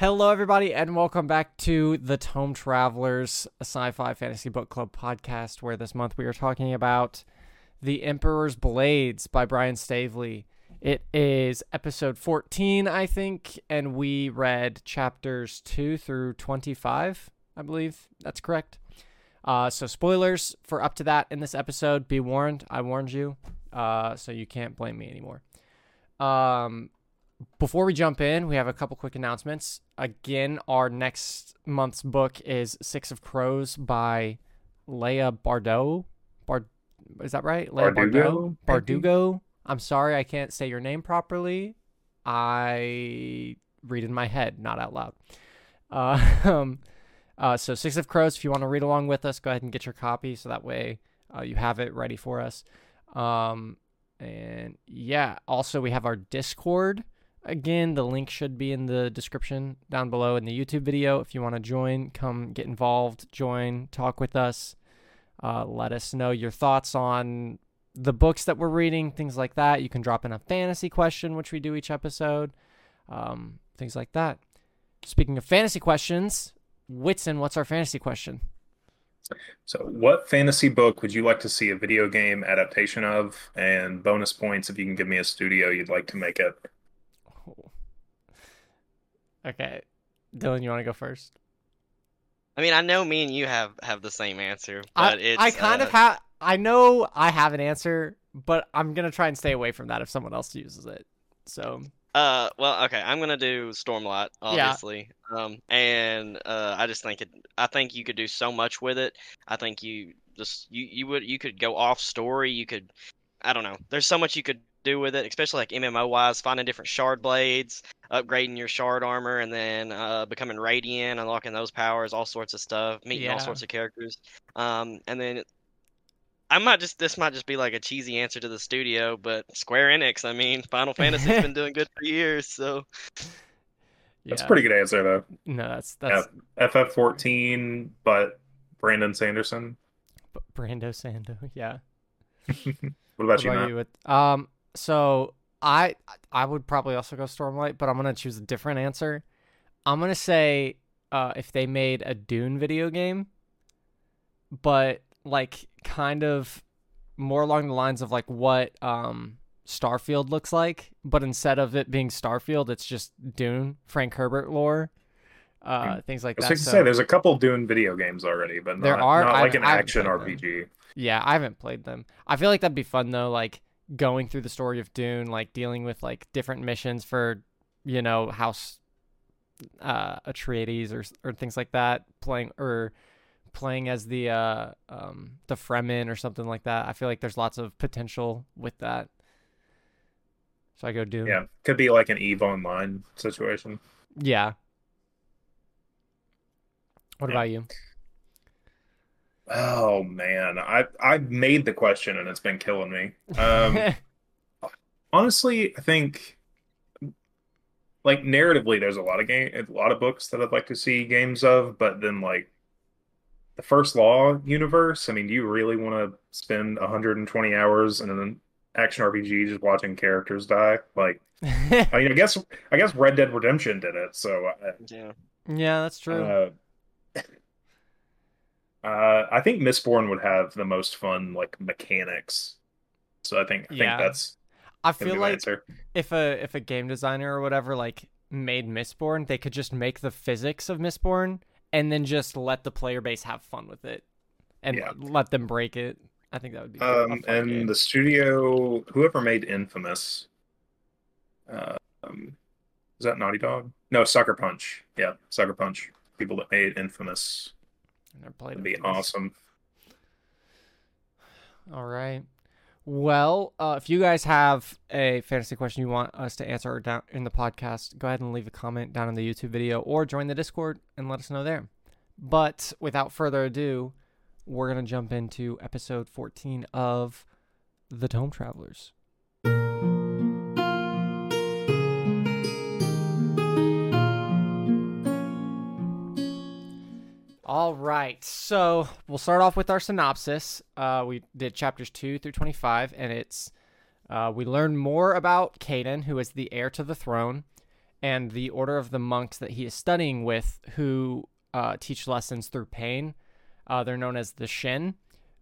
Hello, everybody, and welcome back to the Tome Travelers, sci fi fantasy book club podcast, where this month we are talking about The Emperor's Blades by Brian Staveley. It is episode 14, I think, and we read chapters 2 through 25, I believe. That's correct. Uh, so, spoilers for up to that in this episode. Be warned, I warned you, uh, so you can't blame me anymore. Um, before we jump in, we have a couple quick announcements. Again, our next month's book is Six of Crows by Leah Bardot. Bard, is that right? Leah Bardugo, Bardot. Bardugo. I'm sorry, I can't say your name properly. I read in my head, not out loud. Uh, um, uh, so Six of Crows. If you want to read along with us, go ahead and get your copy, so that way uh, you have it ready for us. Um, and yeah, also we have our Discord. Again, the link should be in the description down below in the YouTube video. If you want to join, come get involved, join, talk with us. Uh, let us know your thoughts on the books that we're reading, things like that. You can drop in a fantasy question, which we do each episode, um, things like that. Speaking of fantasy questions, Whitson, what's our fantasy question? So, what fantasy book would you like to see a video game adaptation of? And bonus points if you can give me a studio you'd like to make it. Okay. Dylan, you want to go first? I mean, I know me and you have have the same answer, I, but it's I kind uh, of have. I know I have an answer, but I'm gonna try and stay away from that if someone else uses it. So Uh, well, okay, I'm gonna do Stormlight, obviously. Yeah. Um, and uh, I just think it. I think you could do so much with it. I think you just you you would you could go off story. You could, I don't know. There's so much you could do with it, especially like MMO wise, finding different shard blades, upgrading your shard armor, and then uh, becoming radiant, unlocking those powers, all sorts of stuff, meeting all sorts of characters. Um, and then. I might just this might just be like a cheesy answer to the studio, but Square Enix, I mean, Final Fantasy's been doing good for years, so That's a pretty good answer, though. No, that's that's FF14, but Brandon Sanderson. B- Brando Sando. Yeah. What What about you, about you with um? So I I would probably also go Stormlight, but I'm gonna choose a different answer. I'm gonna say uh if they made a Dune video game, but like kind of more along the lines of like what um Starfield looks like, but instead of it being Starfield, it's just Dune, Frank Herbert lore, uh, things like I was that. going to So- say there's a couple Dune video games already, but There are? not like an I haven't action played them. RPG. Yeah, I haven't played them. I feel like that'd be fun though, like going through the story of Dune, like dealing with like different missions for, you know, House uh Atreides or or things like that, playing or playing as the uh um the Fremen or something like that. I feel like there's lots of potential with that. So I go Dune. Yeah, could be like an Eve Online situation. Yeah. What Yeah. about you? Oh man, I I made the question and it's been killing me. Um, honestly, I think like narratively, there's a lot of game, a lot of books that I'd like to see games of, but then like the First Law universe. I mean, do you really want to spend 120 hours in an action RPG just watching characters die? Like, I mean, I guess I guess Red Dead Redemption did it, so uh, yeah. yeah, that's true. uh, uh, I think Mistborn would have the most fun like mechanics. So I think I Yeah. think that's I feel like answer. if a if a game designer or whatever like made Mistborn, they could just make the physics of Mistborn and then just let the player base have fun with it and Yeah. let them break it. I think that would be Um, and game. the studio, whoever made Infamous, uh, um, is that Naughty Dog? No, Sucker Punch. Yeah, Sucker Punch. People that made Infamous never played would be awesome. All right. Well, uh, if you guys have a fantasy question you want us to answer down in the podcast, go ahead and leave a comment down in the YouTube video or join the Discord and let us know there. But without further ado, we're going to jump into episode 14 of The Tome Travelers. All right, so we'll start off with our synopsis. Uh, we did chapters two through twenty-five, and it's uh, we learn more about Caden, who is the heir to the throne, and the order of the monks that he is studying with, who uh, teach lessons through pain. Uh, they're known as the Shin.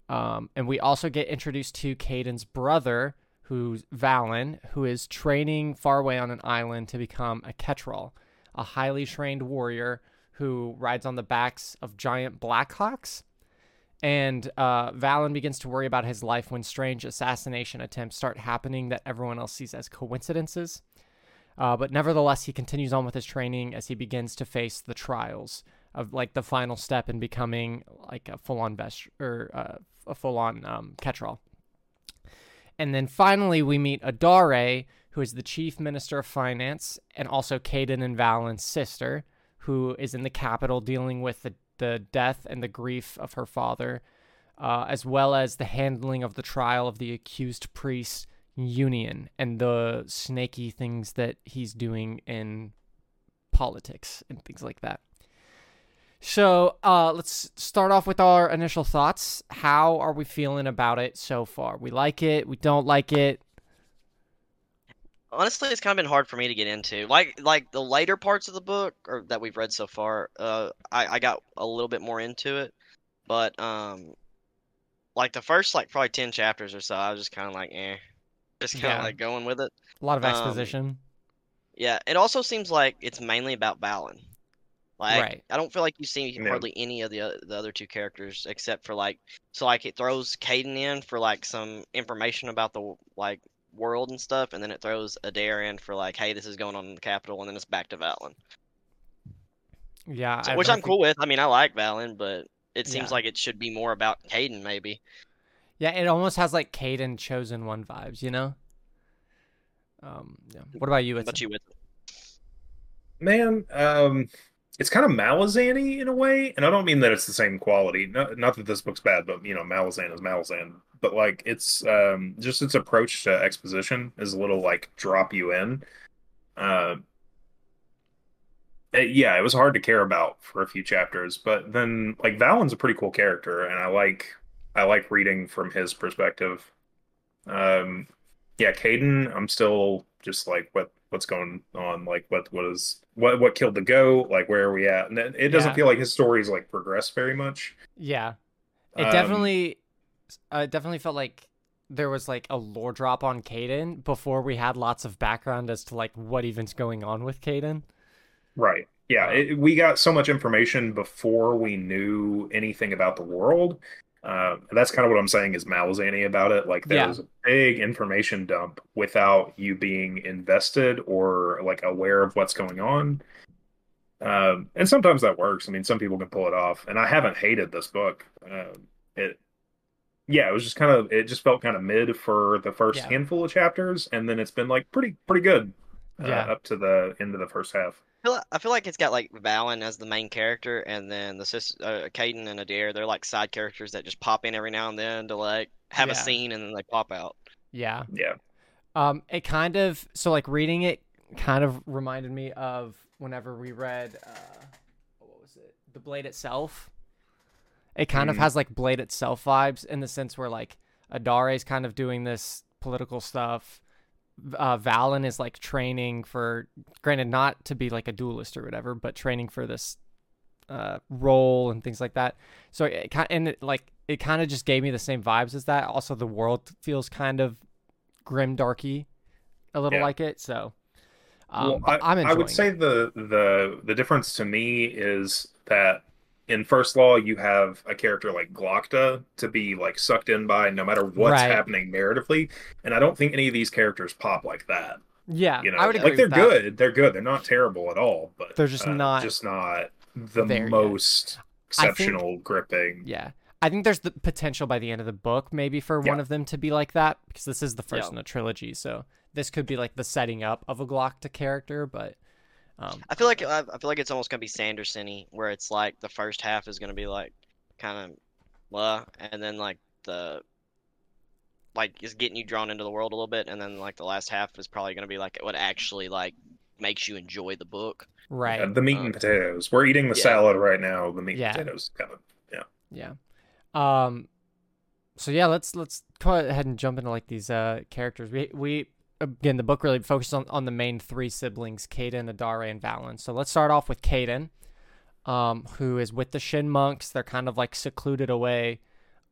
Um, and we also get introduced to Caden's brother, who's Valen, who is training far away on an island to become a Kettral, a highly trained warrior who rides on the backs of giant Blackhawks. And uh, Valen begins to worry about his life when strange assassination attempts start happening that everyone else sees as coincidences. Uh, but nevertheless, he continues on with his training as he begins to face the trials of like the final step in becoming like a full-on best or uh, a full-on um. And then finally, we meet Adare, who is the chief minister of finance and also Caden and Valen's sister, who is in the capital dealing with the, the death and the grief of her father, uh, as well as the handling of the trial of the accused priest Union and the snaky things that he's doing in politics and things like that. So uh, let's start off with our initial thoughts. How are we feeling about it so far? We like it. We don't like it. Honestly, it's kind of been hard for me to get into. Like, like the later parts of the book or that we've read so far, uh, I, I got a little bit more into it, but um, like the first like probably ten chapters or so, I was just kind of like, eh, just kind of Yeah. like going with it. A lot of Um, exposition. Yeah, it also seems like it's mainly about Balin. Like, Right. I don't feel like you see Yeah. hardly any of the o- the other two characters except for like, so like it throws Caden in for like some information about the like world and stuff, and then it throws Adare in for like, hey, this is going on in the capital, and then it's back to Valen. yeah, So- which I'm think- cool with. I mean, I like Valen, but it seems Yeah. like it should be more about Caden maybe. Yeah, it almost has like Caden chosen one vibes, you know. Um, yeah. What about you? But It's you with Man, um, it's kind of Malazan in a way, and I don't mean that it's the same quality. Not, not that this book's bad, but you know, Malazan is Malazan. But like, it's um, just its approach to exposition is a little like drop you in. Uh, it- yeah, it was hard to care about for a few chapters, but then like Valen's a pretty cool character, and I like I like reading from his perspective. Um, yeah, Caden, I'm still just like what what's going on, like what what is what what killed the goat, like where are we at? And it doesn't Yeah. feel like his stories like progress very much. yeah. It Um, definitely, uh, it definitely felt like there was like a lore drop on Caden before we had lots of background as to like what even's going on with Caden. Right. Yeah, Um, it, we got so much information before we knew anything about the world. Uh, that's kind of what I'm saying is Malzani about it. Like there's Yeah. a big information dump without you being invested or like aware of what's going on. Um, and sometimes that works. I mean, some people can pull it off, and I haven't hated this book. Um, it, yeah, it was just kind of it just felt kind of mid for the first Yeah. handful of chapters, and then it's been like pretty pretty good uh, Yeah. up to the end of the first half. I feel, I feel like it's got like Valen as the main character, and then the sis, uh, Caden and Adare, they're like side characters that just pop in every now and then to like have Yeah. a scene, and then they pop out. Yeah. Yeah. Um, it kind of so like reading it kind of reminded me of whenever we read uh, what was it, The Blade itself. It kind of Mm. has like Blade itself vibes in the sense where like Adare's kind of doing this political stuff. Uh, Valen is like training for, granted, not to be like a duelist or whatever, but training for this uh, role and things like that. So it kind and it, like it kind of just gave me the same vibes as that. Also, the world feels kind of grim darky a little Yeah. like it so um, well, I, i'm I would say it. the the the difference to me is that in First Law you have a character like Glokta to be like sucked in by no matter what's Right. happening narratively, and I don't think any of these characters pop like that. yeah You know, i would agree like they're good, they're good, they're not terrible at all, but They're just uh, not just not the there yet. most think- exceptional gripping. yeah i think there's the potential by the end of the book maybe for one of them to be like that because this is the first Yeah. in the trilogy so this could be like the setting up of a Glokta character but um I feel like I, I feel like it's almost gonna be Sanderson-y, where it's like the first half is gonna be like kind of blah, and then like the like is getting you drawn into the world a little bit, and then like the last half is probably gonna be like what actually like makes you enjoy the book. right Uh, the meat and Um, potatoes. We're eating the yeah. salad right now. The meat Yeah. and potatoes kind of. Yeah. Yeah. Um so yeah, let's let's go ahead and jump into like these uh characters. We we again, the book really focuses on, on the main three siblings, Caden, Adare, and Valen. So let's start off with Caden, um, who is with the Shin monks. They're kind of like secluded away.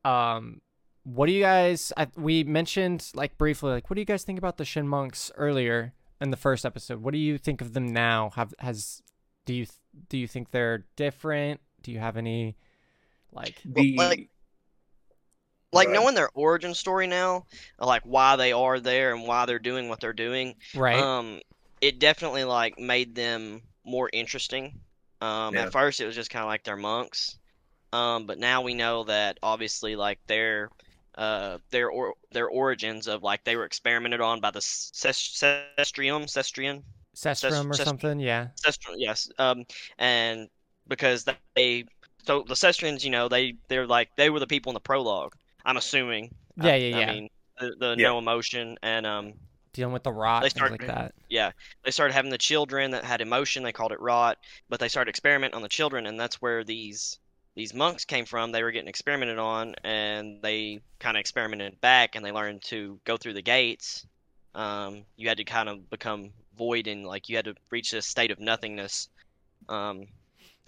Um, what do you guys? I, we mentioned like briefly, like what do you guys think about the Shin monks earlier in the first episode? What do you think of them now? Have has do you do you think they're different? Do you have any like the like- like knowing their origin story now, like why they are there and why they're doing what they're doing. right? Um, it definitely like made them more interesting. Um, Yeah. at first it was just kind of like they're monks. Um, but now we know that obviously like their uh their or their origins of like they were experimented on by the Ces- Cestrium Cestrian Sestrum or Cest- something? Yeah. Cestrum yes um and because they so the Cestrians you know they they're like they were the people in the prologue I'm assuming Yeah, I, yeah, I mean the, the Yeah. no emotion and um Dealing with the rot, They things start- like that. yeah, they started having the children that had emotion. They called it rot, but they started experimenting on the children, and that's where these these monks came from. They were getting experimented on, and they kind of experimented back, and they learned to go through the gates. Um, you had to kind of become void, and like you had to reach this state of nothingness. Um,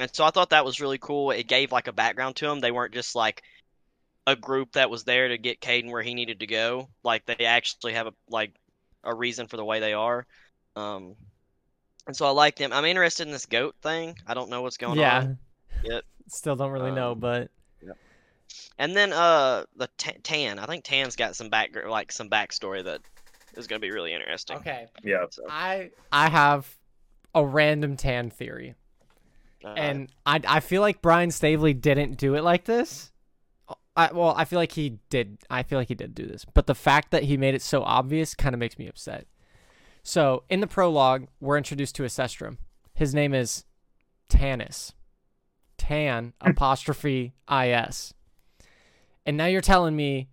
and so I thought that was really cool. It gave like a background to them. They weren't just like a group that was there to get Caden where he needed to go. Like they actually have a like a reason for the way they are. Um, and so I like them. I'm interested in this goat thing. I don't know what's going yeah. on. Yep. Still don't really know, Um, but And then uh, the t- Tan. I think Tan's got some back like some backstory that is going to be really interesting. okay. yeah. So, I I have a random tan theory. uh, and I I feel like Brian Staveley didn't do it like this. I well, I feel like he did. I feel like he did do this, but the fact that he made it so obvious kind of makes me upset. So in the prologue, we're introduced to a Sestrum. His name is Tanis. Tan apostrophe is. And now you're telling me,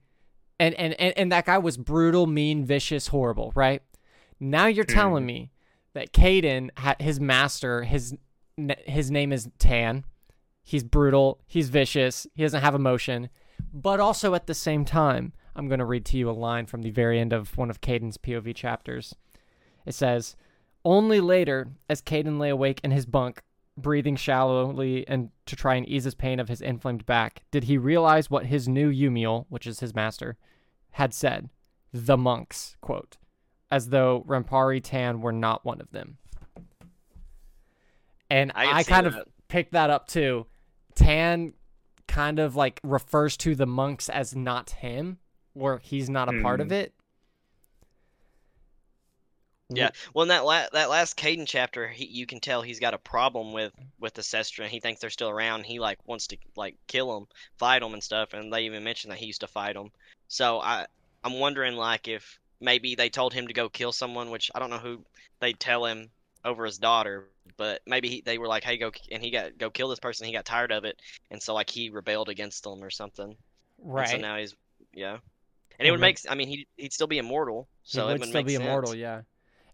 and and and, and that guy was brutal, mean, vicious, horrible, right? Now you're telling mm-hmm. me that Caden, his master, his his name is Tan. He's brutal. He's vicious. He doesn't have emotion. But also at the same time, I'm going to read to you a line from the very end of one of Caden's POV chapters. It says, Only later, as Caden lay awake in his bunk, breathing shallowly and to try and ease his pain of his inflamed back, did he realize what his new umial, which is his master, had said. The monks, quote, as though Rampuri Tan were not one of them. And I I, kind of picked that up too. Tan kind of like refers to the monks as not him, or he's not a part of hmm. it. Yeah. Well, in that la- that last Caden chapter, he, you can tell he's got a problem with with the Sestra. He thinks they're still around. He like wants to like kill them, fight them, and stuff. And they even mentioned that he used to fight them. So I I'm wondering like if maybe they told him to go kill someone, which I don't know who they tell him over his daughter, but maybe he, they were like, hey, go, and he got go kill this person. He got tired of it, and so like he rebelled against them or something. And Right. so now he's yeah. And it would make. I mean, he he'd still be immortal. So he it would would still make be sense. immortal, yeah.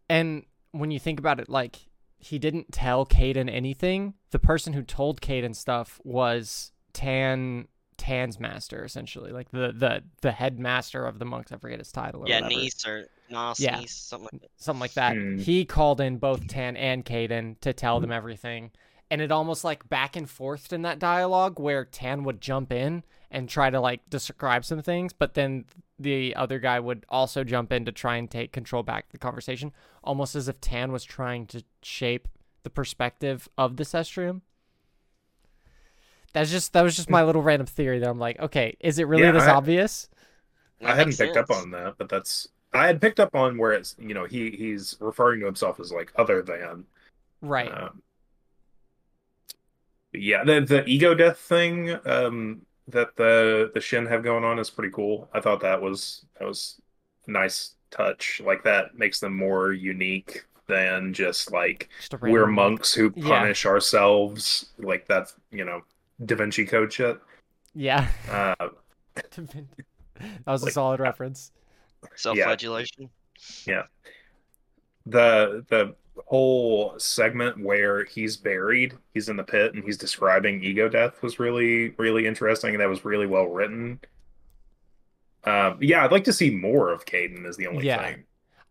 And when you think about it, like he didn't tell Caden anything. The person who told Caden stuff was Tan Tan's master, essentially, like the the the headmaster of the monks. I forget his title. Or Yeah, whatever. niece or Nos, Yeah. niece, something like that. something like that. Hmm. He called in both Tan and Caden to tell them everything. And it almost like back and forth in that dialogue where Tan would jump in and try to like describe some things, but then the other guy would also jump in to try and take control back the conversation, almost as if Tan was trying to shape the perspective of the Cestrium. That's just that was just my little random theory that I'm like, okay, is it really Yeah, this I- obvious? I hadn't makes picked up on that, but that's I had picked up on where it's you know he he's referring to himself as like other than. Right. Um, yeah, the the ego death thing um, that the the Shin have going on is pretty cool. I thought that was that was a nice touch. Like that makes them more unique than just like just we're monks who Yeah. punish ourselves. Like that's you know Da Vinci Code shit. Yeah. Uh, that was a solid reference. Self-flagellation. Yeah. The the whole segment where he's buried, he's in the pit, and he's describing ego death was really really interesting. and That was really well written. Um, yeah, I'd like to see more of Caden. Is the only Yeah. thing.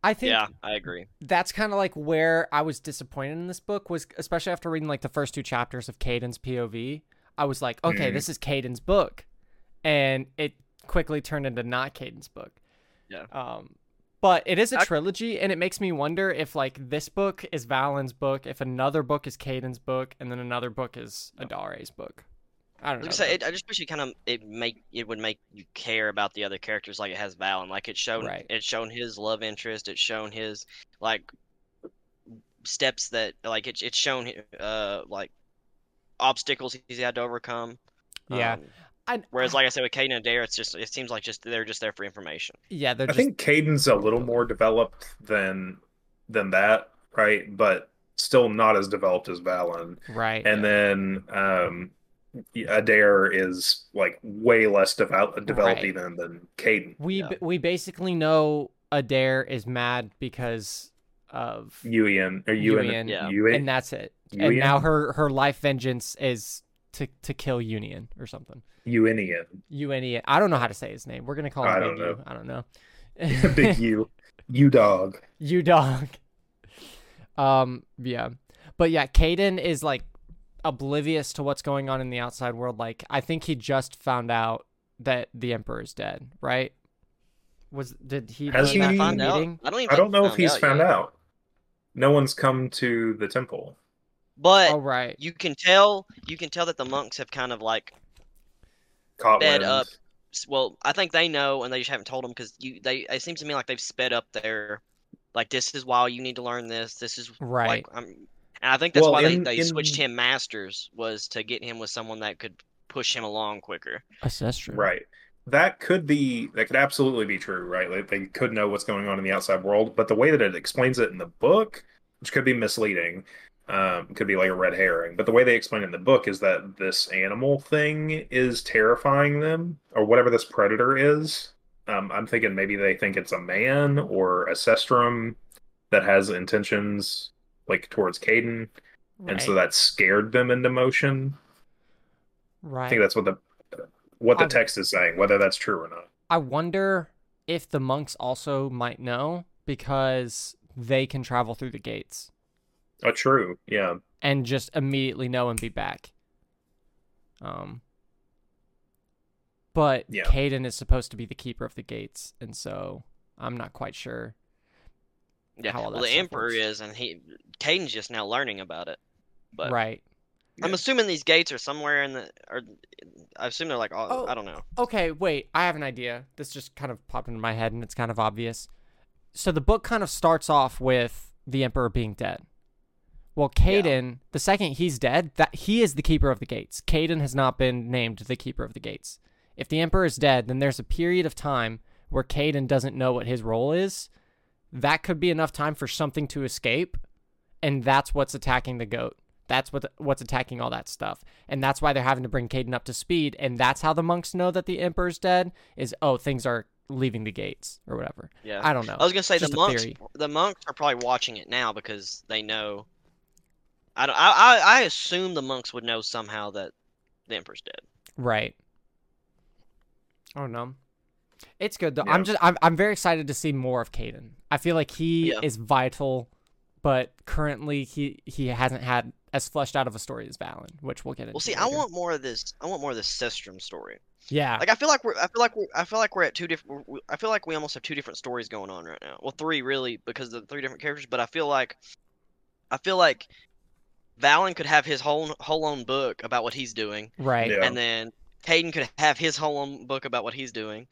I think Yeah, I agree. that's kind of like where I was disappointed in this book was especially after reading like the first two chapters of Caden's POV. I was like, okay, Mhm. this is Caden's book, and it quickly turned into not Caden's book. Yeah. Um, but it is a trilogy, and it makes me wonder if like this book is Valen's book, if another book is Caden's book, and then another book is Adare's book. I don't know. Like say, it, I just wish it kind of it make it would make you care about the other characters like it has Valen. Like it's shown Right. it's shown his love interest. It's shown his like steps that like it's it's shown uh like obstacles he's had to overcome. yeah. Um, I, whereas like I said with Caden and Dare, it's just it seems like just they're just there for information. yeah, they're I just think Caden's a little more developed than than that, right? But still not as developed as Valen. right. And then um Adare is like way less developed developed Right. even than Caden. we yeah. b- we basically know Adare is mad because of Yuian or Yuan Yuian, Yeah. Yuan- and that's it. And now her her life vengeance is to to kill Union or something. Yuinian. Union. I don't know how to say his name. We're gonna call him I don't know. U. I don't know. Big U. U dog. you dog. Um. Yeah. But yeah, Caden is like oblivious to what's going on in the outside world. Like I think he just found out that the Emperor is dead. Right? Was did he? Has he- from Find out. I don't even I don't know if he's out found yet. out. No one's come to the temple. But Oh right. you can tell you can tell that the monks have kind of like Caught Sped wind. up. well i think they know and they just haven't told them because you they it seems to me like they've sped up their like this is why you need to learn this this is Right. like I'm, and i think that's Well, why in- they, they switched him masters was to get him with someone that could push him along quicker That's true. Right. That could be that could absolutely be true, right? Like they could know what's going on in the outside world, but the way that it explains it in the book, which could be misleading, um, could be like a red herring. But the way they explain it in the book is that this animal thing is terrifying them, or whatever this predator is. Um, I'm thinking maybe they think it's a man or a cestrum that has intentions like towards Caden, and so that scared them into motion. Right. I think that's what the what the I- text is saying, whether that's true or not. I wonder if the monks also might know because they can travel through the gates Oh, true. Yeah. and just immediately know and be back. Um, but Yeah. Caden is supposed to be the keeper of the gates, and so I'm not quite sure. yeah How all well the emperor works. is and he caden's just now learning about it but right. i'm Yeah. assuming these gates are somewhere in the or i assume they're like all, Oh. i don't know Okay, wait. I have an idea. This just kind of popped into my head, and it's kind of obvious. So the book kind of starts off with the emperor being dead. Well, Caden, the second he's dead, that he is the keeper of the gates. Caden has not been named the keeper of the gates. If the emperor is dead, then there's a period of time where Caden doesn't know what his role is. That could be enough time for something to escape, and that's what's attacking the goat. That's what what's attacking all that stuff, and that's why they're having to bring Caden up to speed. And that's how the monks know that the emperor's dead. Is oh things are leaving the gates or whatever. yeah I don't know. I was gonna say the Just a monks. theory. The monks are probably watching it now because they know. I don't. I, I I assume the monks would know somehow that the emperor's dead. Right. Oh no. It's good though. Yeah. I'm just I'm I'm very excited to see more of Caden. I feel like he Yeah. is vital, but currently he he hasn't had as fleshed out of a story as Valen, which we'll get into. Well, see, I want more of this. I want more of this Sistrum story. Yeah. Like, I feel like we're. I feel like we're. I feel like we're at two different. I feel like we almost have two different stories going on right now. Well, three really because of the three different characters. But I feel like. I feel like. Valen could have his whole whole own book about what he's doing, right. Yeah. and then Caden could have his whole own book about what he's doing.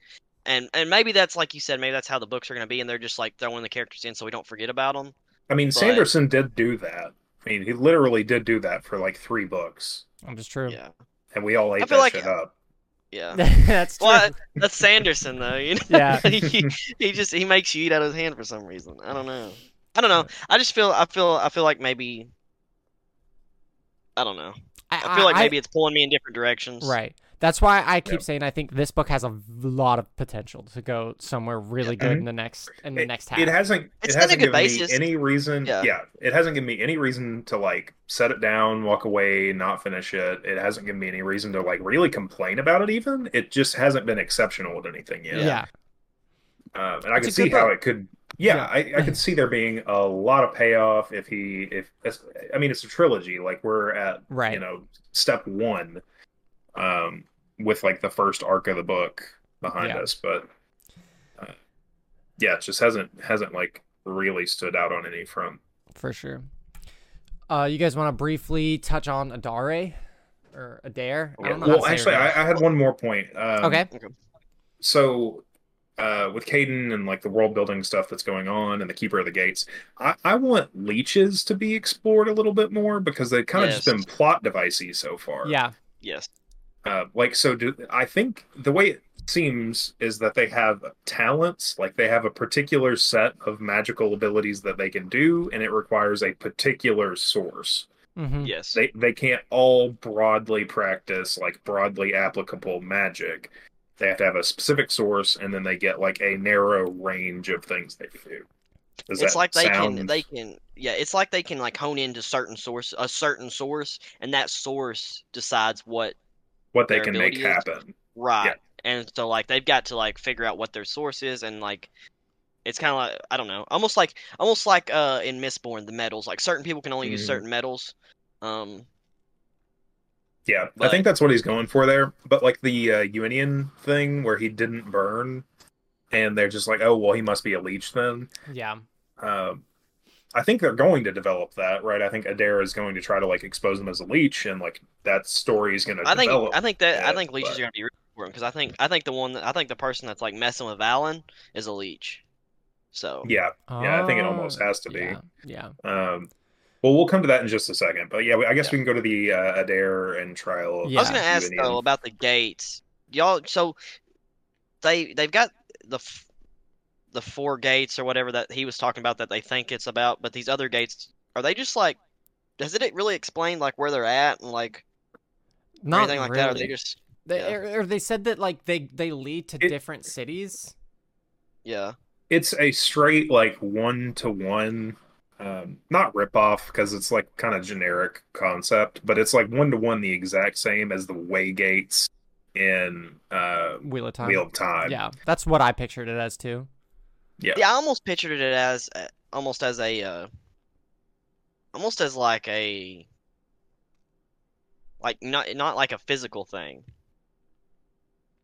And and maybe that's like you said, maybe that's how the books are going to be, and they're just like throwing the characters in so we don't forget about them. I mean, But- Sanderson did do that. I mean, he literally did do that for like three books, I'm just true. Yeah, and we all ate I feel that like- shit up. yeah. That's true. Well, that's Sanderson though. You know? Yeah. he, he just he makes you eat out of his hand for some reason. I don't know. I don't know. I just feel I feel I feel like maybe I don't know. I feel like maybe it's pulling me in different directions. Right. That's why I keep Yep. saying I think this book has a lot of potential to go somewhere really good in the next in the It, next half. it hasn't. It's it hasn't given basis. me any reason. Yeah. Yeah. it hasn't given me any reason to like set it down, walk away, not finish it. It hasn't given me any reason to like really complain about it. Even it just hasn't been exceptional with anything yet. yeah. Um, and I It's can see how it could yeah, Yeah. I, I could see there being a lot of payoff if he if I mean it's a trilogy. Like we're at Right. you know step one, um, with like the first arc of the book behind Yeah. us, but uh, yeah, it just hasn't hasn't like really stood out on any front. for sure. Uh, you guys want to briefly touch on Adare or Adair? I don't know how Well, to say her actually. I, I had one more point. Um, okay. so uh with Caden and like the world building stuff that's going on and the keeper of the gates I, I want leeches to be explored a little bit more because they've kind of just been plot devicey so far Yeah. Yes. uh, like so do, i think the way it seems is that they have talents like they have a particular set of magical abilities that they can do and it requires a particular source Mm-hmm. Yes. they they can't all broadly practice like broadly applicable magic. They have to have a specific source, and then they get like a narrow range of things they can do. Does it's that like they sound... can they can yeah it's like they can like hone into certain source a certain source and that source decides what what they can make is- happen? right and so like they've got to like figure out what their source is and like it's kind of like i don't know almost like almost like uh in mistborn the metals like certain people can only use Mhm. certain metals um Yeah, I think that's what he's going for there. But like the uh, Union thing where he didn't burn, and they're just like, oh well, he must be a leech then. Yeah. Um, I think they're going to develop that, right? I think Adare is going to try to like expose him as a leech, and like that story is going to i think i think that i think leeches but- are gonna be really important because i think i think the one that i think the person that's like messing with Valen is a leech so Yeah, Yeah, I think it almost Oh, has to be. Yeah. Yeah. Um, well, we'll come to that in just a second. But yeah, I guess we can go to the uh, Adare and trial. Of Yeah. I was gonna ask though about the gates. Y'all, so they they've got the f- the four gates or whatever that he was talking about that they think it's about, but these other gates are they just like? Does it really explain like where they're at and like Not anything like really. that? Or they just They, yeah. or, or they said that like they they lead to It- different cities. yeah It's a straight like one to one, um, not rip off because it's like kind of generic concept, but it's like one to one the exact same as the way gates in uh, Wheel of Time. Wheel of Time. Yeah, that's what I pictured it as too. yeah, yeah. I almost pictured it as uh, almost as a uh, almost as like a like not not like a physical thing.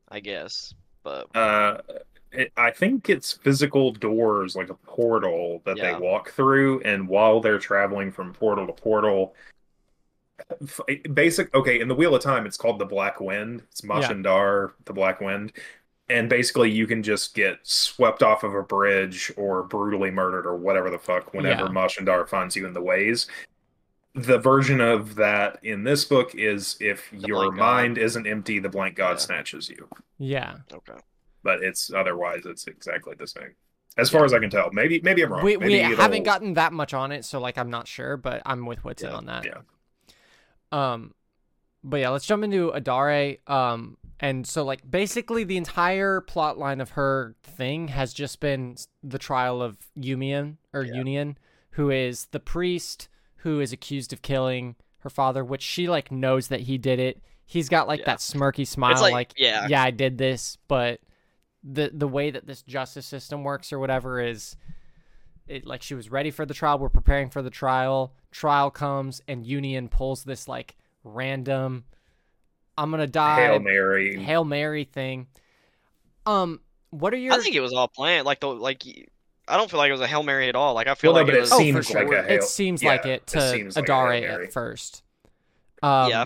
I guess, but Uh, it, I think it's physical doors, like a portal that Yeah. they walk through, and while they're traveling from portal to portal, basic. Okay, in the Wheel of Time, it's called the Black Wind. It's Mashandar, the Black Wind, and basically you can just get swept off of a bridge or brutally murdered or whatever the fuck whenever Yeah. Mashandar finds you in the ways. The version of that in this book is if your Blank God. mind isn't empty, the blank God Yeah. snatches you Yeah, okay. But it's otherwise it's exactly the same as far as I can tell. Maybe maybe I'm wrong. we maybe we it'll- haven't gotten that much on it, so like I'm not sure, but I'm with what's Yeah, on that. yeah. Um, but yeah, let's jump into Adare. Um, and so like basically the entire plot line of her thing has just been the trial of Yumian or Yeah. Union, who is the priest who is accused of killing her father, which she like knows that he did it. He's got like Yeah. that smirky smile, like- like, yeah. yeah, I did this, but the the way that this justice system works or whatever is it like she was ready for the trial we're preparing for the trial trial comes and union pulls this like random i'm gonna die Hail Mary. Hail Mary thing um what are your I think it was all planned. Like the like, i don't feel like it was a hail mary at all. Like I feel Well, like but it it was. oh seems for sure like a hail- it seems yeah, like it it to seems like adare Mary. at first um yeah,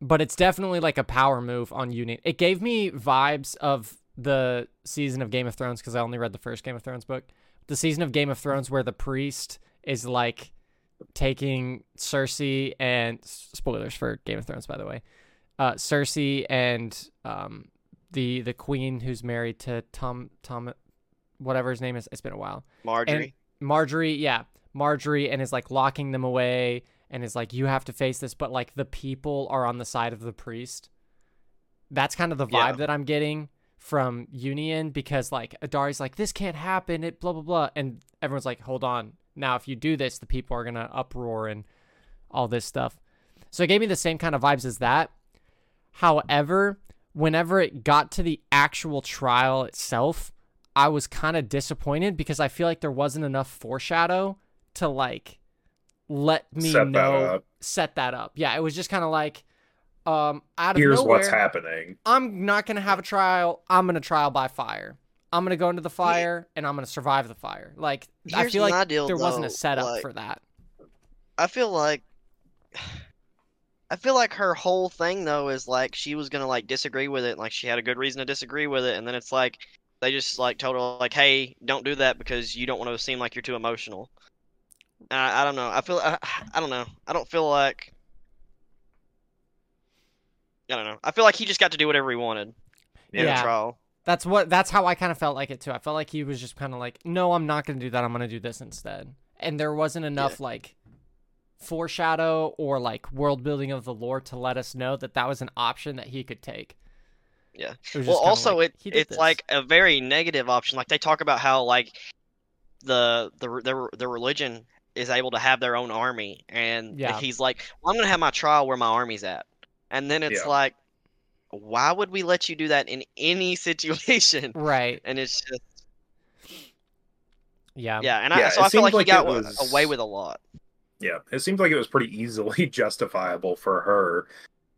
but it's definitely like a power move on Union. It gave me vibes of the season of Game of Thrones because I only read the first Game of Thrones book. The season of Game of Thrones where the priest is like taking Cersei and spoilers for Game of Thrones by the way. Uh, Cersei and um, the the queen who's married to Tom Tom whatever his name is. It's been a while. Marjorie. Marjorie, yeah, Marjorie, and is like locking them away, and is like, you have to face this, but like the people are on the side of the priest. That's kind of the vibe Yeah. that I'm getting from Union because like Adari's like, this can't happen, it blah blah blah, and everyone's like, hold on, now if you do this, the people are gonna uproar and all this stuff. So it gave me the same kind of vibes as that. However, whenever it got to the actual trial itself, I was kind of disappointed because I feel like there wasn't enough foreshadow to like let me Set know set that up. Yeah, it was just kind of like um out of Here's nowhere, what's happening. I'm not gonna have a trial. I'm gonna trial by fire. I'm gonna go into the fire and I'm gonna survive the fire. Like I feel like deal, there wasn't a though, setup like- for that. I feel like I feel like her whole thing though is like she was gonna like disagree with it, like she had a good reason to disagree with it, and then it's like they just like told her like, "Hey, don't do that because you don't want to seem like you're too emotional." And I, I don't know. I feel I, I don't know. I don't feel like I don't know. I feel like he just got to do whatever he wanted in Yeah. the trial. That's what that's how I kind of felt like it too. I felt like he was just kind of like, "No, I'm not going to do that. I'm going to do this instead." And there wasn't enough like foreshadow or like world building of the lore to let us know that that was an option that he could take. Yeah. Well, also like, it it's this. like a very negative option. Like they talk about how like the the the the religion is able to have their own army, and Yeah. he's like, "Well, I'm gonna have my trial where my army's at," and then it's Yeah. like, why would we let you do that in any situation? right. And it's just Yeah. yeah, and I, Yeah, so it I feel like seemed he got was- away with a lot. Yeah, it seems like it was pretty easily justifiable for her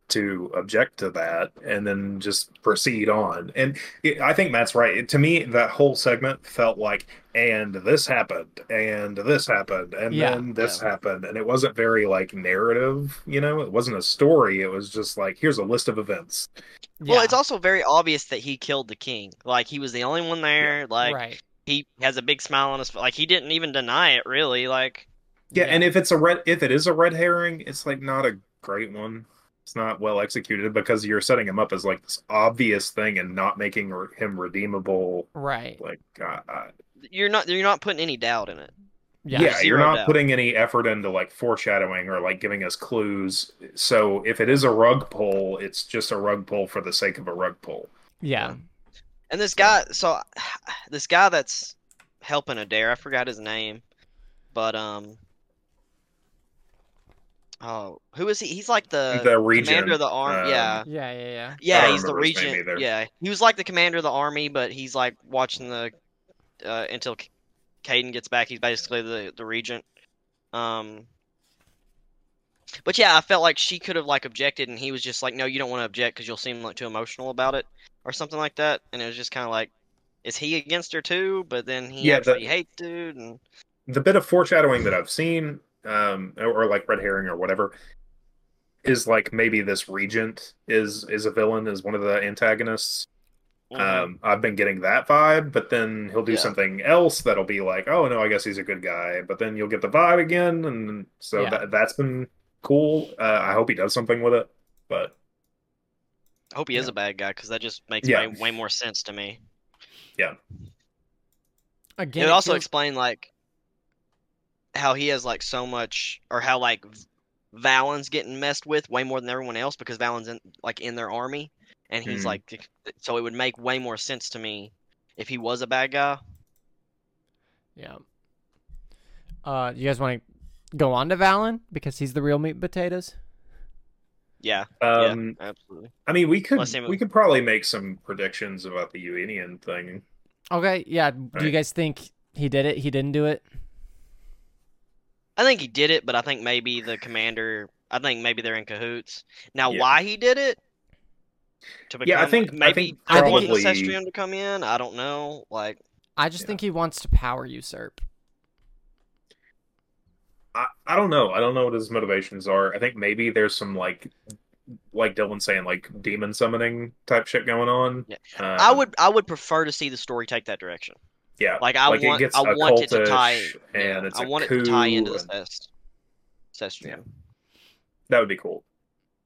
to object to that and then just proceed on. And it, I think Matt's right. to me, that whole segment felt like, and this happened, and this happened, and Yeah. then this Yeah. happened. And it wasn't very like narrative, you know, it wasn't a story. It was just like, here's a list of events. Well, it's also very obvious that he killed the king. Like he was the only one there. Like right. he has a big smile on his like he didn't even deny it really. Like Yeah, and if it's a red, if it is a red herring, it's like not a great one. It's not well executed because you're setting him up as like this obvious thing and not making re- him redeemable. right. Like, uh, uh, you're not you're not putting any doubt in it. Yeah. yeah, you're not doubt. putting any effort into like foreshadowing or like giving us clues. So if it is a rug pull, it's just a rug pull for the sake of a rug pull. Yeah. And this guy, so this guy that's helping Adare, I forgot his name, but um, oh, who is he? He's like the, The regent, commander of the army. um, yeah, Yeah. Yeah. Yeah. yeah, he's the remember regent. Yeah, he was like the commander of the army, but he's like watching the uh, until K- Caden gets back. He's basically the the regent. Um. But yeah, I felt like she could have like objected, and he was just like, "No, you don't want to object because you'll seem like too emotional about it, or something like that." And it was just kind of like, is he against her too? But then he Yeah, the- actually hates dude, and The bit of foreshadowing that I've seen, um, or, or like red herring or whatever, is like maybe this regent is is a villain, is one of the antagonists. Mhm. Um, I've been getting that vibe, but then he'll do Yeah. something else that'll be like, oh no, I guess he's a good guy. But then you'll get the vibe again, and so Yeah. that that's been cool. Uh, I hope he does something with it. But I hope he is a bad guy because that just makes Yeah. way, way more sense to me. Yeah. Again. it it also feels- explained like how he has like so much, or how like V- Valen's getting messed with way more than everyone else because Valen's in like in their army, and he's Mhm. like, so it would make way more sense to me if he was a bad guy. Yeah. Uh, you guys want to go on to Valen because he's the real meat and potatoes? Yeah, um, yeah, absolutely. I mean, we could we could probably make some predictions about the Uenian thing. Okay. Yeah. Do you guys think he did it? He didn't do it. I think he did it, but I think maybe the commander. I think maybe they're in cahoots. Now, Yeah. why he did it? To Yeah, I think- I maybe think to get the probably- Cestrium to come in. I don't know. Like, I just Yeah. think he wants to power usurp. I, I don't know. I don't know what his motivations are. I think maybe there's some like like Dylan saying like demon summoning type shit going on. Yeah. Uh, I would I would prefer to see the story take that direction. Yeah Like I Like, want gets I want it to tie and yeah, it's I a want it to tie into the coup and- cest, Cestrium. that would be cool.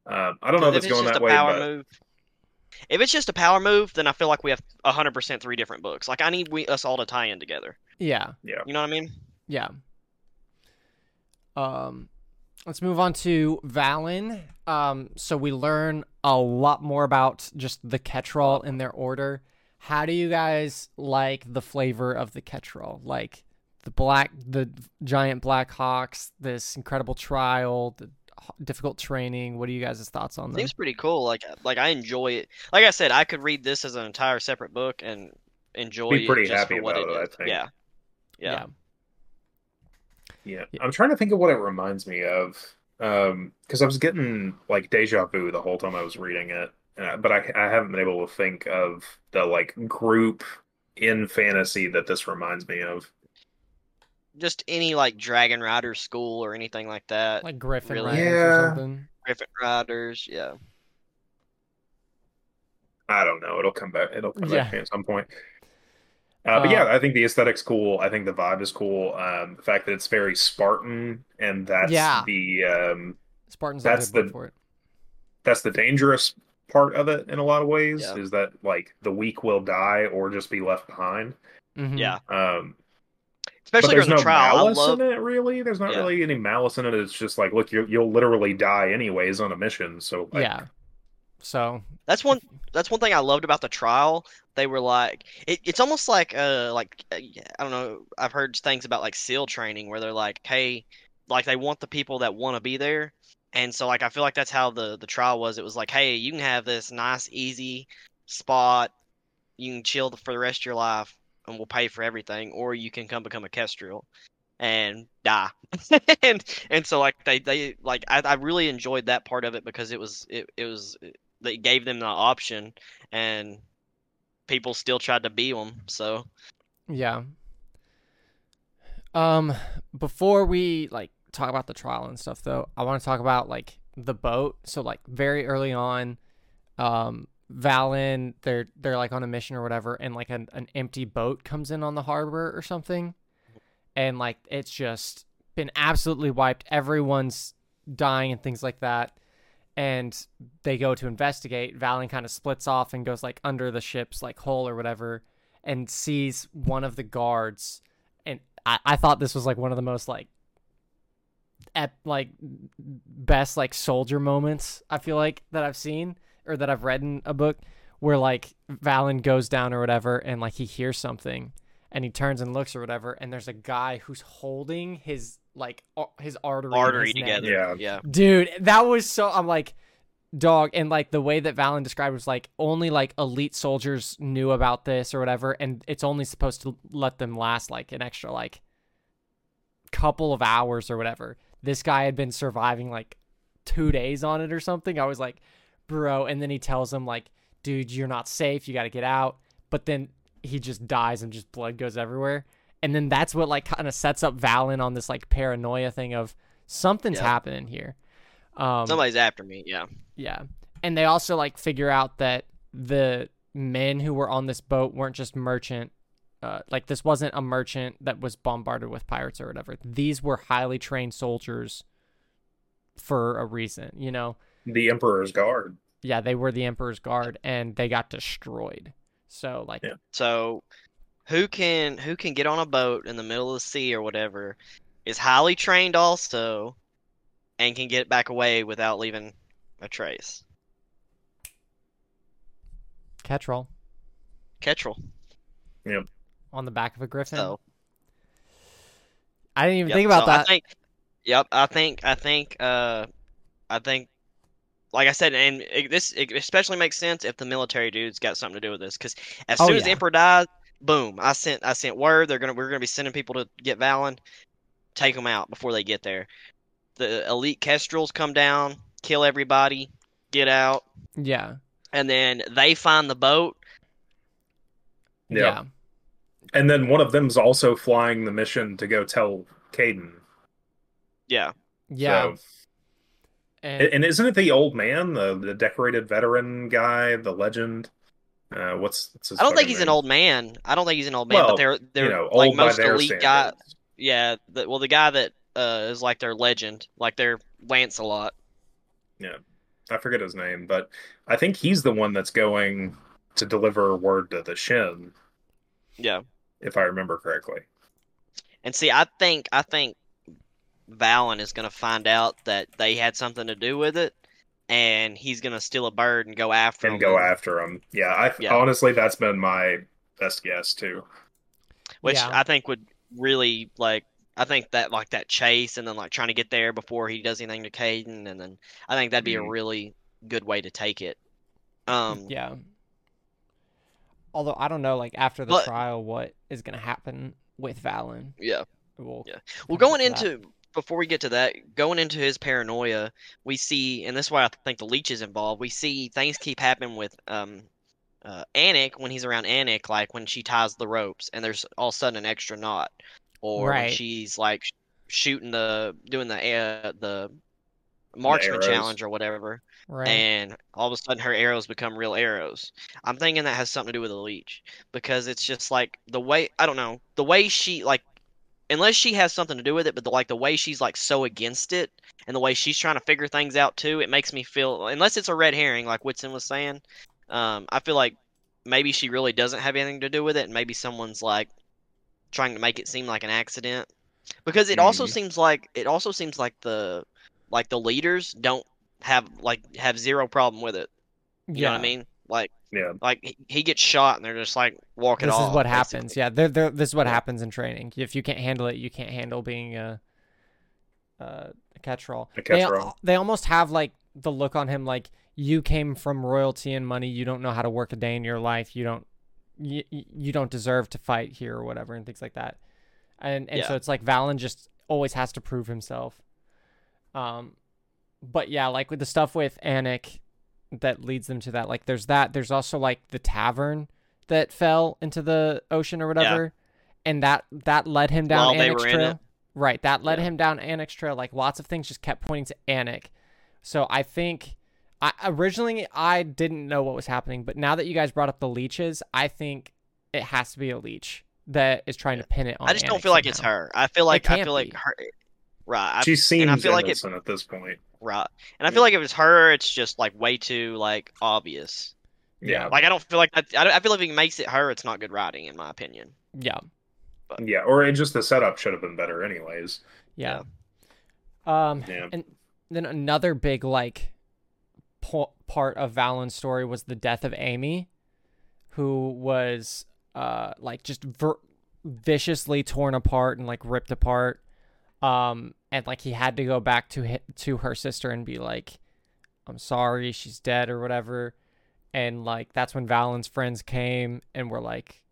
Um, I don't know if it's, going just that a way, power but move. If it's just a power move, then I feel like we have hundred percent three different books. Like I need we us all to tie in together. Yeah. yeah, You know what I mean? Yeah. Um, let's move on to Valen. Um, so we learn a lot more about just the Kettral in their order. How do you guys like the flavor of the Kettral? Like the black, the giant black hawks, this incredible trial, the difficult training. What are you guys' thoughts on them? Seems pretty cool. Like like I enjoy it. Like I said, I could read this as an entire separate book and enjoy Be pretty it just happy for what about it, I think. Yeah. Yeah. Yeah, Yeah. I'm trying to think of what it reminds me of. Um, because I was getting like deja vu the whole time I was reading it, uh, but I I haven't been able to think of the like group in fantasy that this reminds me of. Just any like Dragon Rider school or anything like that. Like Griffin Really? Riders or Yeah. something. Griffin Riders. Yeah. I don't know. It'll come back. It'll come Yeah. back at some point. Uh, but Uh, yeah, I think the aesthetic's cool. I think the vibe is cool. Um, the fact that it's very Spartan, and that's Yeah. the um, Spartans That's the- for it. that's the dangerous part of it in a lot of ways. Yeah. Is that like the weak will die or just be left behind. Mhm. Yeah. Um, Especially but there's during the no trial. I malice love. in it, really. There's not Yeah. really any malice in it. It's just like, look, you you'll literally die anyways on a mission. So like, Yeah. So That's one. That's one thing I loved about the trial. They were like, it, it's almost like, uh, like uh, I don't know. I've heard things about like SEAL training where they're like, hey, like they want the people that want to be there, and so like I feel like that's how the the trial was. It was like, hey, you can have this nice, easy spot. You can chill for the rest of your life, and we'll pay for everything, or you can come become a Kettral and die. and and so like they they like I, I really enjoyed that part of it because it was it, it was they gave them the option and people still tried to be them so Yeah. Um before we like talk about the trial and stuff though, I want to talk about like the boat. So like very early on, um Valyn, they're they're like on a mission or whatever and like an, an empty boat comes in on the harbor or something. And like it's just been absolutely wiped. Everyone's dying and things like that. And they go to investigate. Valyn kind of splits off and goes like under the ship's like hull or whatever and sees one of the guards and I, I thought this was like one of the most like ep- like best like soldier moments I feel like that I've seen or that I've read in a book where like Valyn goes down or whatever and like he hears something and he turns and looks or whatever and there's a guy who's holding his like ar- his artery artery his neck. together Yeah. yeah Dude, that was so. I'm like, dog, and like the way that Valyn described was like only like elite soldiers knew about this or whatever, and it's only supposed to let them last like an extra like couple of hours or whatever. This guy had been surviving like two days on it or something. I was like, bro, and then he tells him like, dude, you're not safe. You got to get out. But then he just dies and just blood goes everywhere. And then that's what like kind of sets up Valyn on this like paranoia thing of something's Yeah. happening here. Um, somebody's after me yeah yeah. And they also like figure out that the men who were on this boat weren't just merchant uh, like this wasn't a merchant that was bombarded with pirates or whatever. These were highly trained soldiers for a reason, you know. the Emperor's Guard. Yeah, they were the emperor's guard and they got destroyed. So like Yeah. so who can who can get on a boat in the middle of the sea or whatever is highly trained also and can get back away without leaving a trace Kettral Kettral. On the back of a griffin. So I didn't even Yep, think about so I that. think, yep, I think, I think, uh, I think, like I said, and it, this it especially makes sense if the military dudes got something to do with this, because as Oh, soon as the. Emperor dies, boom, I sent, I sent word. They're gonna, we're gonna be sending people to get Valyn, take them out before they get there. The elite Kettrals come down, kill everybody, get out, yeah. and then they find the boat. Yeah. Yeah. And then one of them's also flying the mission to go tell Kaden. Yeah, Yeah. So, and, and isn't it the old man, the the decorated veteran guy, the legend? Uh, what's, what's his I don't think fucking he's name? an old man. I don't think he's an old man, Well, but they're they're you know, like most their elite guy. Yeah, the, well, the guy that uh, is like their legend, like their Lancelot. Yeah, I forget his name, but I think he's the one that's going to deliver word to the Shin, Yeah, if I remember correctly. and see, I think I think Valyn is gonna find out that they had something to do with it, and he's gonna steal a bird and go after him. And them. go after him. Yeah, I Yeah. honestly that's been my best guess too. which Yeah. I think would really like. I think that like that chase and then like trying to get there before he does anything to Kaden, and then I think that'd be a Mhm. really good way to take it. Um, yeah. Although I don't know, like after the But- trial, what is gonna happen with Valyn? Yeah. We'll, Yeah. Well, going back to that. into before we get to that, going into his paranoia, we see, and this is why I think the leech is involved. We see things keep happening with um, uh, Annick when he's around Annick, like when she ties the ropes, and there's all of a sudden an extra knot, or when Right. she's like sh- shooting the doing the uh, the marksman arrows. challenge or whatever, right? and all of a sudden her arrows become real arrows. I'm thinking that has something to do with the leech because it's just like the way I don't know the way she like unless she has something to do with it, but the, like the way she's like so against it and the way she's trying to figure things out too, it makes me feel unless it's a red herring like Whitson was saying, um, I feel like maybe she really doesn't have anything to do with it, and maybe someone's like trying to make it seem like an accident because it also seems like it also seems like the like the leaders don't have like have zero problem with it. You yeah, know what I mean? Like Yeah. like he, he gets shot and they're just like walking off. this off. is what basically. happens. Yeah, they're, they're, this is what happens in training. If you can't handle it, you can't handle being a, uh, a catch-all. A They, catch-all. they almost have like the look on him like you came from royalty and money. You don't know how to work a day in your life. You don't you, you don't deserve to fight here or whatever and things like that. And and so it's like Valyn just always has to prove himself. Um, but yeah, like with the stuff with Annick that leads them to that. Like there's that. There's also like the tavern that fell into the ocean or whatever, and that that led him down While Annick's trail. Right, that led Yeah. him down Annick's trail. Like lots of things just kept pointing to Annick. So I think I originally I didn't know what was happening, but now that you guys brought up the leeches, I think it has to be a leech that is trying to pin it on. I just don't Annick feel like it's her. I feel like I feel like be. her. Right. I, She seems I feel like it- at this point. right. And I feel like if it's her, it's just like way too like obvious. Yeah. Like I don't feel like I, I feel like if it makes it her, it's not good writing in my opinion. Yeah, Yeah. Or it just the setup should have been better anyways. yeah. Um, Yeah. and then another big like po- part of Valyn's story was the death of Amie, who was uh like just ver- viciously torn apart and like ripped apart. Um, and like he had to go back to hi- to her sister and be like, "I'm sorry, she's dead" or whatever. And like that's when Valyn's friends came and were like,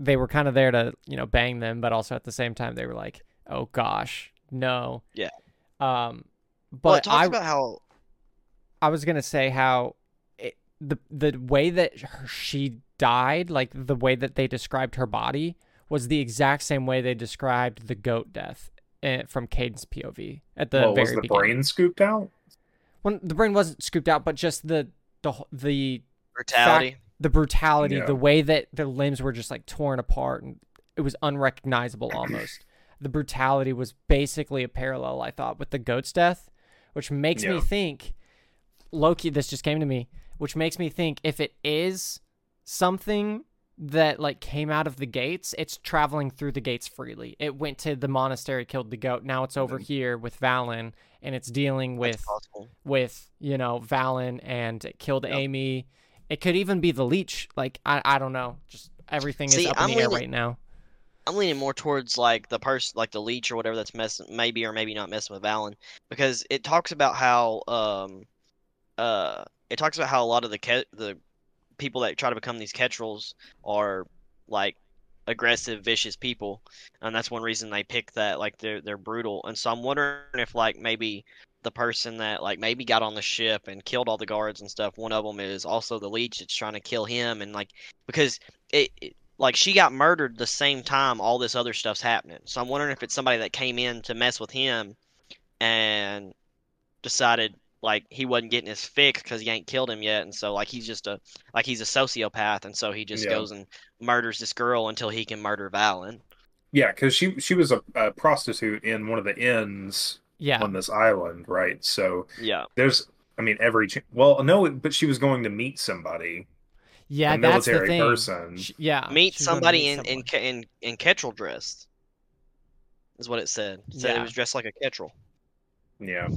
they were kind of there to you know bang them, but also at the same time they were like, "Oh gosh, no." Yeah. Um, but talks I about how I was gonna say how it, the the way that her, she died, like the way that they described her body, was the exact same way they described the goat death Eh, from Kaden's POV at the well, very was the beginning. brain scooped out? When the brain wasn't scooped out, but just the the the brutality. the brutality, Yeah. the way that the limbs were just like torn apart, and it was unrecognizable almost. the brutality was basically a parallel, I thought, with the goat's death, which makes me think Loki. This just came to me, which makes me think if it is something that like came out of the gates, it's traveling through the gates freely. It went to the monastery, killed the goat. Now it's over here with Valyn, and it's dealing with with you know Valyn and it killed Yep. Amie. It could even be the leech. Like I, I don't know. Just everything See, is up in I'm the air right now. I'm leaning more towards like the person, like the leech or whatever that's messing, maybe or maybe not messing with Valyn, because it talks about how, um, uh, it talks about how a lot of the ke- the people that try to become these Kettrals are like aggressive, vicious people, and that's one reason they pick that. Like they're they're brutal, and so I'm wondering if like maybe the person that like maybe got on the ship and killed all the guards and stuff. One of them is also the leech that's trying to kill him, and like because it, it like she got murdered the same time all this other stuff's happening. So I'm wondering if it's somebody that came in to mess with him and decided like he wasn't getting his fix because he ain't killed him yet, and so like he's just a like he's a sociopath, and so he just Yeah. goes and murders this girl until he can murder Valyn. Yeah, because she she was a, a prostitute in one of the inns Yeah. on this island, right? So Yeah, there's, I mean, every ch- well, no, but she was going to meet somebody, Yeah, a that's the military thing. person. Sh- yeah. meet somebody meet in in someone. Ke- in in Kettral dress. Is what it said. It said Yeah. it was dressed like a Kettral. Yeah.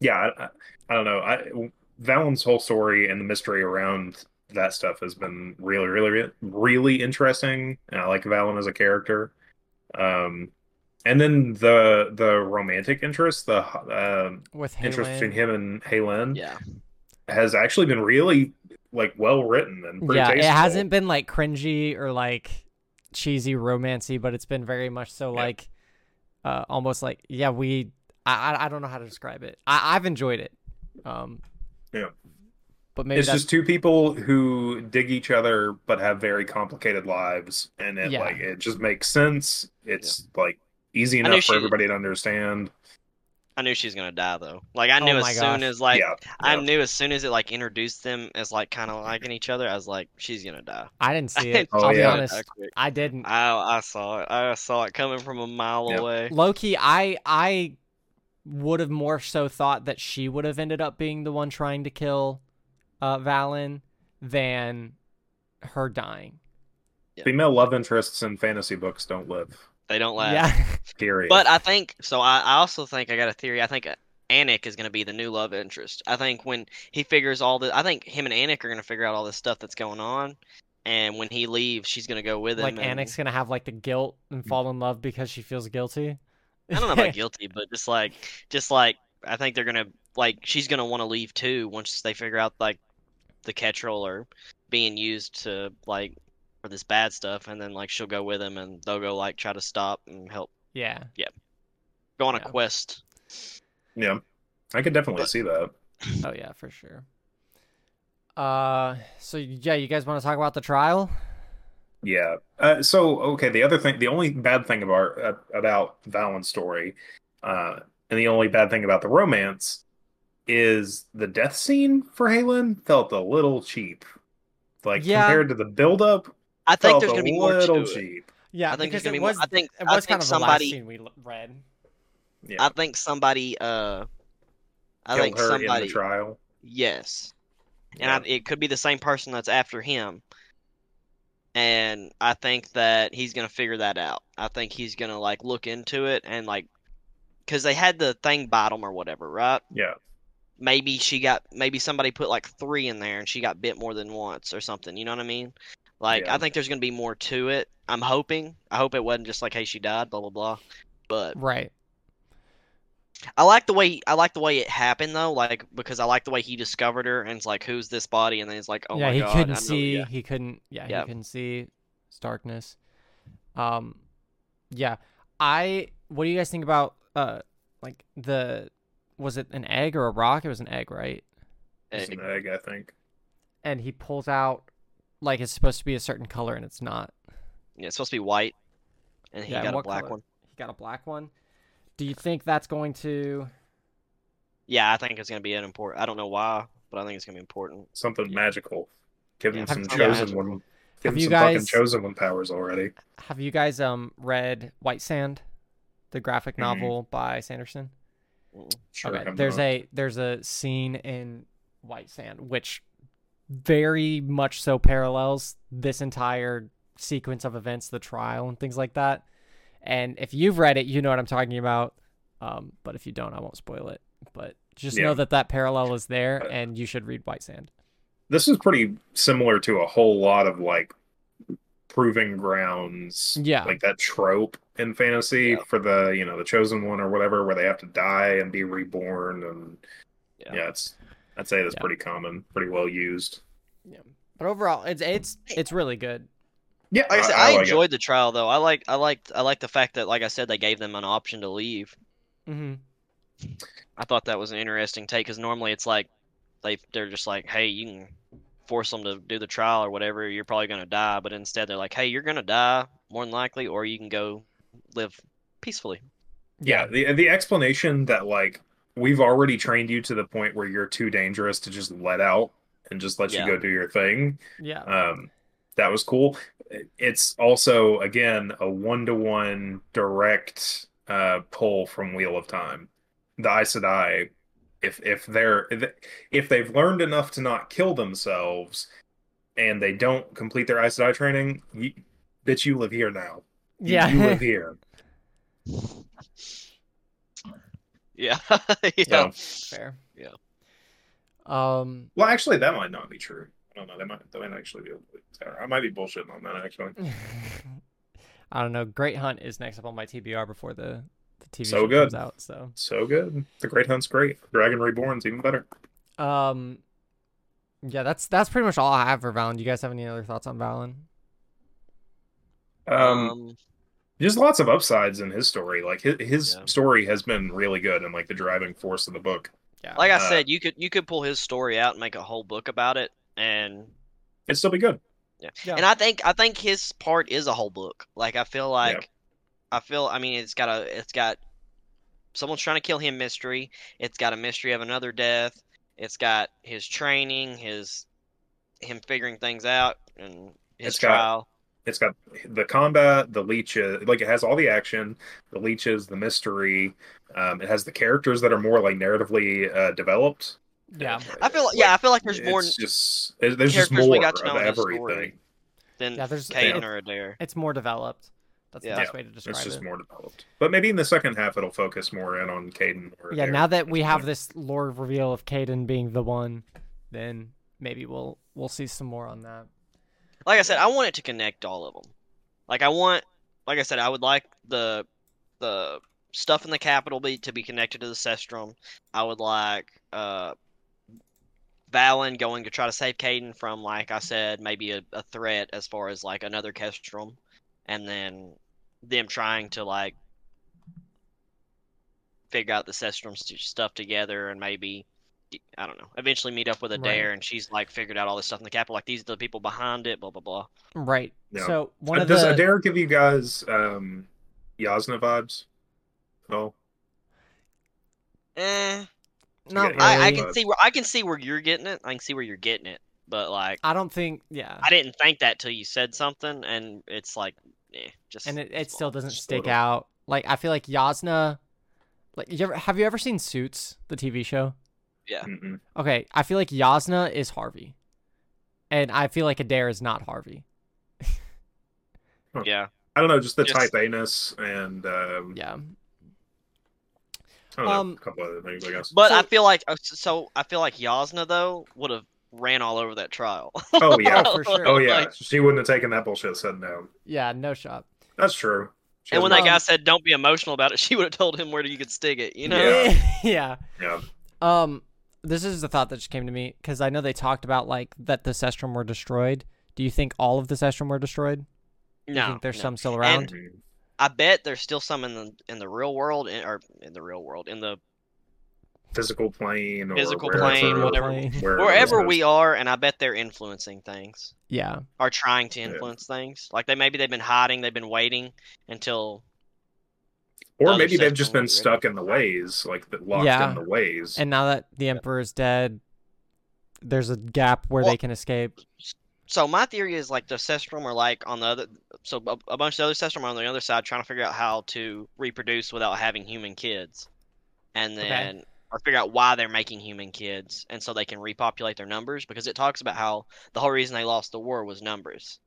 Yeah, I, I, I don't know. I Valyn's whole story and the mystery around that stuff has been really, really, really interesting. And I like Valyn as a character. Um, and then the the romantic interest, the um with interest between him and Ha Lin, Yeah, has actually been really, like well written and pretty yeah, tasteful. it hasn't been like cringy or like cheesy romancy, but it's been very much so Yeah. like uh almost like yeah, we I I, I don't know how to describe it. I, I've enjoyed it. Um Yeah. But maybe it's that's just two people who dig each other but have very complicated lives and it Yeah. like it just makes sense it's like easy enough for she- everybody to understand I knew she was gonna die though. Like I Oh knew my as soon gosh. as like yeah I yeah. knew as soon as it like introduced them as like kind of liking each other, I was like, she's gonna die. I didn't see it. Oh, I'll be yeah. honest. I didn't. I I saw it. I saw it coming from a mile Yeah. away. Loki, I I would have more so thought that she would have ended up being the one trying to kill uh Valyn than her dying. female love interests in fantasy books don't live They don't last. Yeah. period But I think so. I, I also think I got a theory. I think Annick is going to be the new love interest. I think when he figures all the, I think him and Annick are going to figure out all this stuff that's going on, and when he leaves, she's going to go with him. like and- Annick's gonna have like the guilt and fall in love because she feels guilty. I don't know about guilty, but just like, just like I think they're gonna like she's gonna want to leave too once they figure out like the Kettral are being used to like for this bad stuff, and then like she'll go with him and they'll go like try to stop and help yeah. Yeah. Go on a quest. yeah i could definitely But- see that Oh yeah, for sure. Uh, so yeah, you guys want to talk about the trial? Yeah. Uh, so okay, the other thing, the only bad thing about uh, about Valyn's story, uh, and the only bad thing about the romance, is the death scene for Ha Lin felt a little cheap. Like Yeah. compared to the build-up, I think felt there's gonna be more to little it. cheap. Yeah, I think because there's gonna it be more- was I think- it I was kind of somebody- the last scene we read. Yeah. I think somebody. Uh, I Killed think her in somebody. the trial. Yes, and Yeah. I, it could be the same person that's after him. And I think that he's gonna figure that out. I think he's gonna like look into it and like, cause they had the thing bite him or whatever, right? Yeah. Maybe she got, maybe somebody put like three in there and she got bit more than once or something. You know what I mean? Like, Yeah. I think there's gonna be more to it. I'm hoping. I hope it wasn't just like, hey, she died, blah blah blah. But Right. I like the way I like the way it happened though, like because I like the way he discovered her and it's like, who's this body? And then it's like, oh yeah, my he god, couldn't I know- see. yeah. He couldn't. Yeah, Yeah. he couldn't see. It's darkness. Um, yeah. I. What do you guys think about uh, like the? Was it an egg or a rock? It was an egg, right? It's an egg, I think. And he pulls out like it's supposed to be a certain color and it's not. Yeah, it's supposed to be white, and he Yeah, got a black color? one. He got a black one. Do you think that's going to? Yeah, I think it's gonna be an important. I don't know why, but I think it's gonna be important. Something Yeah. magical. Give him Yeah. some chosen yeah. one. Give Have him you some fucking guys- chosen one powers already. Have you guys um read White Sand, the graphic Mhm. novel by Sanderson? Mm. Sure. okay, there's not- a there's a scene in White Sand which very much so parallels this entire sequence of events, the trial and things like that. And if you've read it, you know what I'm talking about. Um, but if you don't, I won't spoil it. But just Yeah. know that that parallel is there, Uh, and you should read White Sand. this is pretty similar to a whole lot of like proving grounds Yeah. like that trope in fantasy Yeah. for the you know the chosen one or whatever where they have to die and be reborn and Yeah. yeah, it's i'd say that's pretty common pretty well used Yeah. But overall, it's it's it's really good. Yeah Like I said, I, like it. enjoyed the trial though. I like, I liked, I like the fact that, like I said, they gave them an option to leave. Mm-hmm. I thought that was an interesting take because normally it's like they they're just like, hey, you can force them to do the trial or whatever. You're probably gonna die, but instead they're like, hey, you're gonna die more than likely, or you can go live peacefully. yeah the the explanation that like we've already trained you to the point where you're too dangerous to just let out and just let Yeah. you go do your thing Yeah. um that was cool it's also again a one-to-one direct uh pull from wheel of time the Aes Sedai if if they're if they've learned enough to not kill themselves and they don't complete their Aes Sedai training you, bitch you live here now yeah. you live here Yeah, So- yeah. Fair. Yeah. Um. well actually that might not be true I don't know they might they might actually be I might be bullshitting on that actually I don't know. Great Hunt is next up on my TBR before the the TV So show good. comes out. So, so good the Great Hunt's great Dragon Reborn's even better um, Yeah, that's that's pretty much all I have for Valyn. Do you guys have any other thoughts on Valyn? Um, Um, just lots of upsides in his story. Like his, his Yeah. story has been really good and like the driving force of the book. Yeah. like I uh, said, you could you could pull his story out and make a whole book about it, and It'd still be good. Yeah. and I think I think his part is a whole book. Like I feel like I feel I mean it's got a it's got someone's trying to kill him mystery. It's got a mystery of another death. It's got his training, his him figuring things out, and his It's got- trial. It's got the combat, the leeches, like it has all the action, the leeches, the mystery. Um, it has the characters that are more like narratively uh, developed. Yeah. I feel yeah, I feel like there's more It's just there's there's just more we got to know of everything. story. than Yeah, there's- Kaden yeah. or Adare. It's more developed. That's Yeah. the best way to describe it. It's just it. more developed. But maybe in the second half it'll focus more in on Kaden. Or yeah, Adare now that we have this lore reveal of Kaden being the one, then maybe we'll we'll see some more on that. Like I said, I want it to connect all of them. Like I want, like I said, I would like the the stuff in the capital be to be connected to the Csestriim. I would like uh Valyn going to try to save Kaden from, like I said, maybe a, a threat as far as like another Csestriim, and then them trying to like figure out the Csestriim st- stuff together and maybe I don't know, eventually meet up with Right. Adare and she's like figured out all this stuff in the capital, like these are the people behind it, blah blah blah. Right. Yeah. So one Uh, of Does the Adare give you guys um, Jasnah vibes? Oh, Eh, not Yeah, I, I can see where I can see where you're getting it. I can see where you're getting it, but like I don't think. Yeah. I didn't think that till you said something, and it's like, eh, just and it, it still doesn't stick out. Like I feel like Jasnah, like you ever, have you ever seen Suits, the TV show? mm-mm. Okay, I feel like Jasnah is Harvey, and I feel like Adare is not Harvey. Yeah, I don't know, just the Just- type A-ness and um, Yeah, I don't know, Um, a couple other things, I guess. but So- I feel like uh, so I feel like Jasnah though would have ran all over that trial. oh yeah, Oh, for sure. oh yeah, Like, she wouldn't have taken that bullshit Said no. yeah, no shot. That's true. She and when has that guy said, "Don't be emotional about it," she would have told him where you could stick it. You know? Yeah. yeah. Yeah. Um, this is the thought that just came to me because I know they talked about like that the Csestriim were destroyed. Do you think all of the Csestriim were destroyed? Do you No, think there's no. some still around? Mhm. I bet there's still some in the in the real world, in, or in the real world, in the Physical plane or Physical wherever, plane, whatever- wherever wherever we are, and I bet they're influencing things. yeah. are trying to Yeah. influence things. Like they maybe they've been hiding, they've been waiting until Or other maybe they've just been ready. stuck in the ways, like the, locked Yeah. in the ways. And now that the Emperor is dead, there's a gap where Well- they can escape. So my theory is like the Csestriim are like on the other so a, a bunch of the other Csestriim are on the other side trying to figure out how to reproduce without having human kids. And Okay. then or figure out why they're making human kids and so they can repopulate their numbers because it talks about how the whole reason they lost the war was numbers.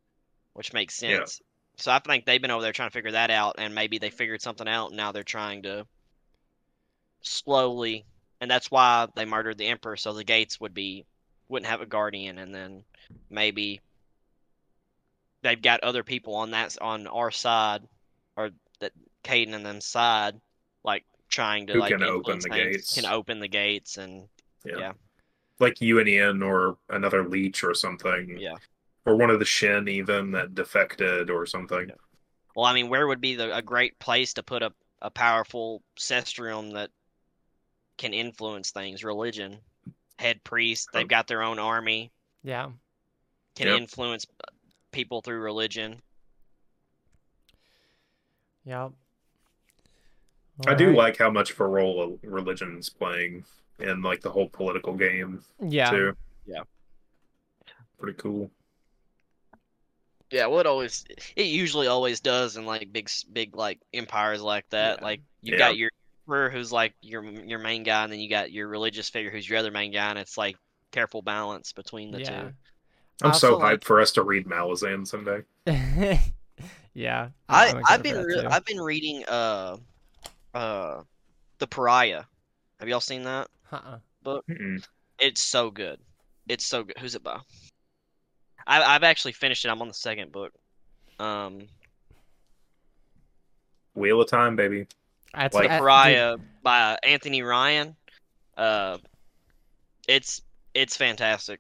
Which makes Yeah. sense. So I think they've been over there trying to figure that out and maybe they figured something out and now they're trying to slowly and that's why they murdered the emperor so the gates would be wouldn't have a guardian and then maybe they've got other people on that on our side or that Kaden and them side like trying to Who like can open the things, gates. can open the gates and yeah. like UNN or another leech or something. Yeah. Or one of the Shin even that defected or something. Yeah. well I mean where would be the, a great place to put a, a powerful Csestriim that can influence things religion head priest they've got their own army Yeah. Can Yep. influence uh, people through religion Yep. I do Alright. like how much of a role religion's playing in like the whole political game Yeah. too. Yeah. Pretty cool. Yeah, well, it always it usually always does in like big big like empires like that. Yeah. Like you Yeah. got your emperor who's like your your main guy, and then you got your religious figure who's your other main guy, and it's like careful balance between the Yeah. two. I'm I so hyped like- for us to read Malazan someday. yeah. I I'm excited I've been re- I've been reading uh uh the Pariah. Have y'all seen that? Uh-uh. Mm-mm. It's so good. It's so good. Who's it by? I I've actually finished it. I'm on the second book. Um, Wheel of Time, baby. That's Like- uh, dude, Pariah by Anthony Ryan. Uh, it's it's fantastic.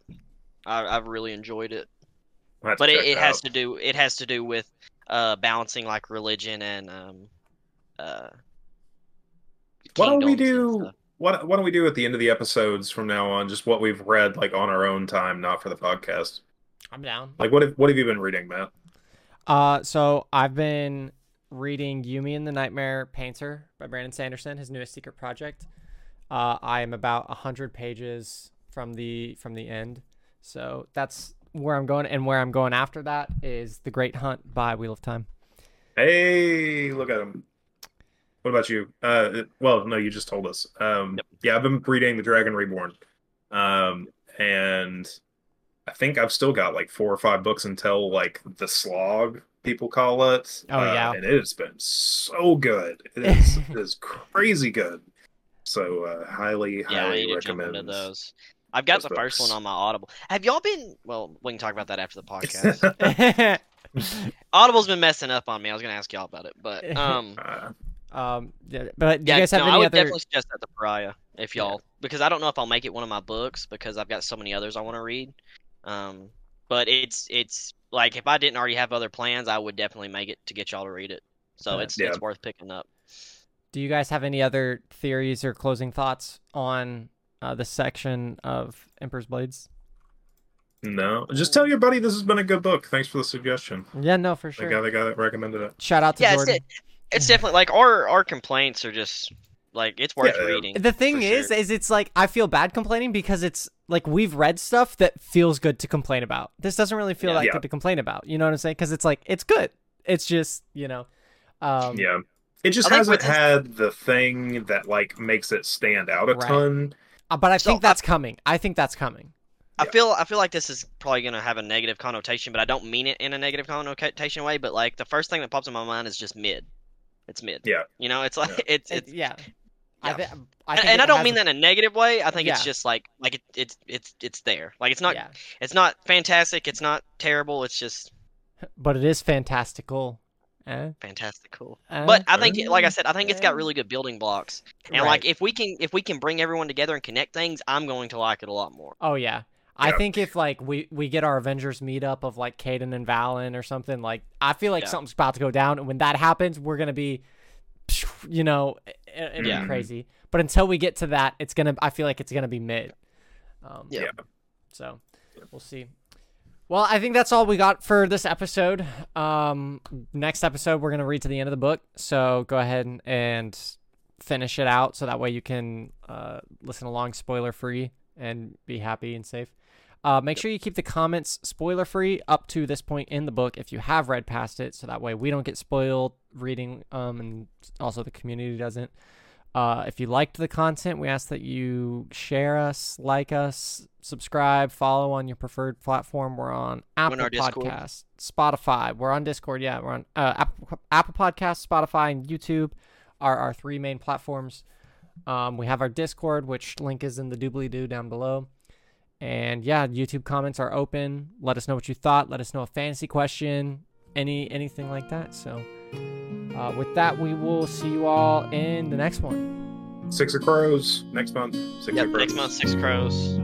I, I've really enjoyed it. I'll But it, it has to do it has to do with uh balancing like religion and um uh. Why don't we do? stuff. What Why don't we do at the end of the episodes from now on? Just what we've read, like on our own time, not for the podcast. I'm down. Like, what have What have you been reading, Matt? Uh, so I've been reading Yumi and the Nightmare Painter by Brandon Sanderson, his newest secret project. Uh, I am about hundred pages from the from the end, so that's where I'm going. And where I'm going after that is The Great Hunt by Wheel of Time. Hey, look at him. What about you? Uh, well, no, you just told us. Um, Yep. yeah, I've been reading The Dragon Reborn, um, and I think I've still got like four or five books until like the slog people call it. Oh, Uh, yeah. and it has been so good. It is it is crazy good. So uh, highly, Yeah, highly need to jump into recommend those. I've got those the first one on my Audible. Have y'all been? Well, we can talk about that after the podcast. Audible's been messing up on me. I was gonna ask y'all about it, but um, Uh, um, yeah, but do yeah, you guys have no, I would other? definitely suggest that to Pariah if y'all, because I don't know if I'll make it one of my books because I've got so many others I want to read. Um, but it's it's like if I didn't already have other plans, I would definitely make it to get y'all to read it. So it's Yeah. it's worth picking up. Do you guys have any other theories or closing thoughts on uh, this section of Emperor's Blades? no, just tell your buddy this has been a good book. Thanks for the suggestion. Yeah, no, for sure. The sure. guy that got it recommended it. Shout out to Yeah, it's, Jordan. it, it's definitely like our our complaints are just like it's worth Yeah, reading. The thing is, sure. is it's like I feel bad complaining because it's like we've read stuff that feels good to complain about. This doesn't really feel Yeah. that Yeah. good to complain about. You know what I'm saying? Because it's like it's good. It's just you know, um, Yeah. It just I hasn't with this- had the thing that like makes it stand out a Right. ton. Uh, But I So, think that's coming. I think that's coming. I Yeah. feel I feel like this is probably gonna have a negative connotation, but I don't mean it in a negative connotation way. But like the first thing that pops in my mind is just mid. It's mid. Yeah. You know, it's like Yeah. it's It- it's yeah. I, yeah. thi- I and, and I don't mean a- that in a negative way. I think Yeah. it's just like like it, it's it's it's there. Like it's not yeah, it's not fantastic. It's not terrible. It's just but it is fantastical. Eh? fantastic cool. Eh? But I think, like I Uh, said, I think it's got really good building blocks. And Right. like if we can if we can bring everyone together and connect things, I'm going to like it a lot more. Oh yeah. I Yeah. think if like we we get our Avengers meetup of like Kaden and Valyn or something, like I feel like Yeah. something's about to go down, and when that happens, we're gonna be, you know, it, it'll Yeah. be crazy. But until we get to that, it's gonna. I feel like it's gonna be mid. Um, Yeah. Yeah. So we'll see. Well, I think that's all we got for this episode. Um, next episode, we're gonna read to the end of the book. So go ahead and, and finish it out, so that way you can uh, listen along spoiler free and be happy and safe. Uh, make sure you keep the comments spoiler free up to this point in the book if you have read past it, so that way we don't get spoiled reading, um, and also the community doesn't. Uh, if you liked the content, we ask that you share us, like us, subscribe, follow on your preferred platform. We're on Apple. Podcasts, Spotify. We're on Discord. Yeah, we're on uh, Apple, Apple Podcasts, Spotify, and YouTube are our three main platforms. Um, we have our Discord, which link is in the doobly doo down below. And yeah, YouTube comments are open. Let us know what you thought. Let us know a fantasy question, any anything like that. So, uh, with that, we will see you all in the next one. Six of Crows next month. Six Yep, of Crows. next month, Six Crows.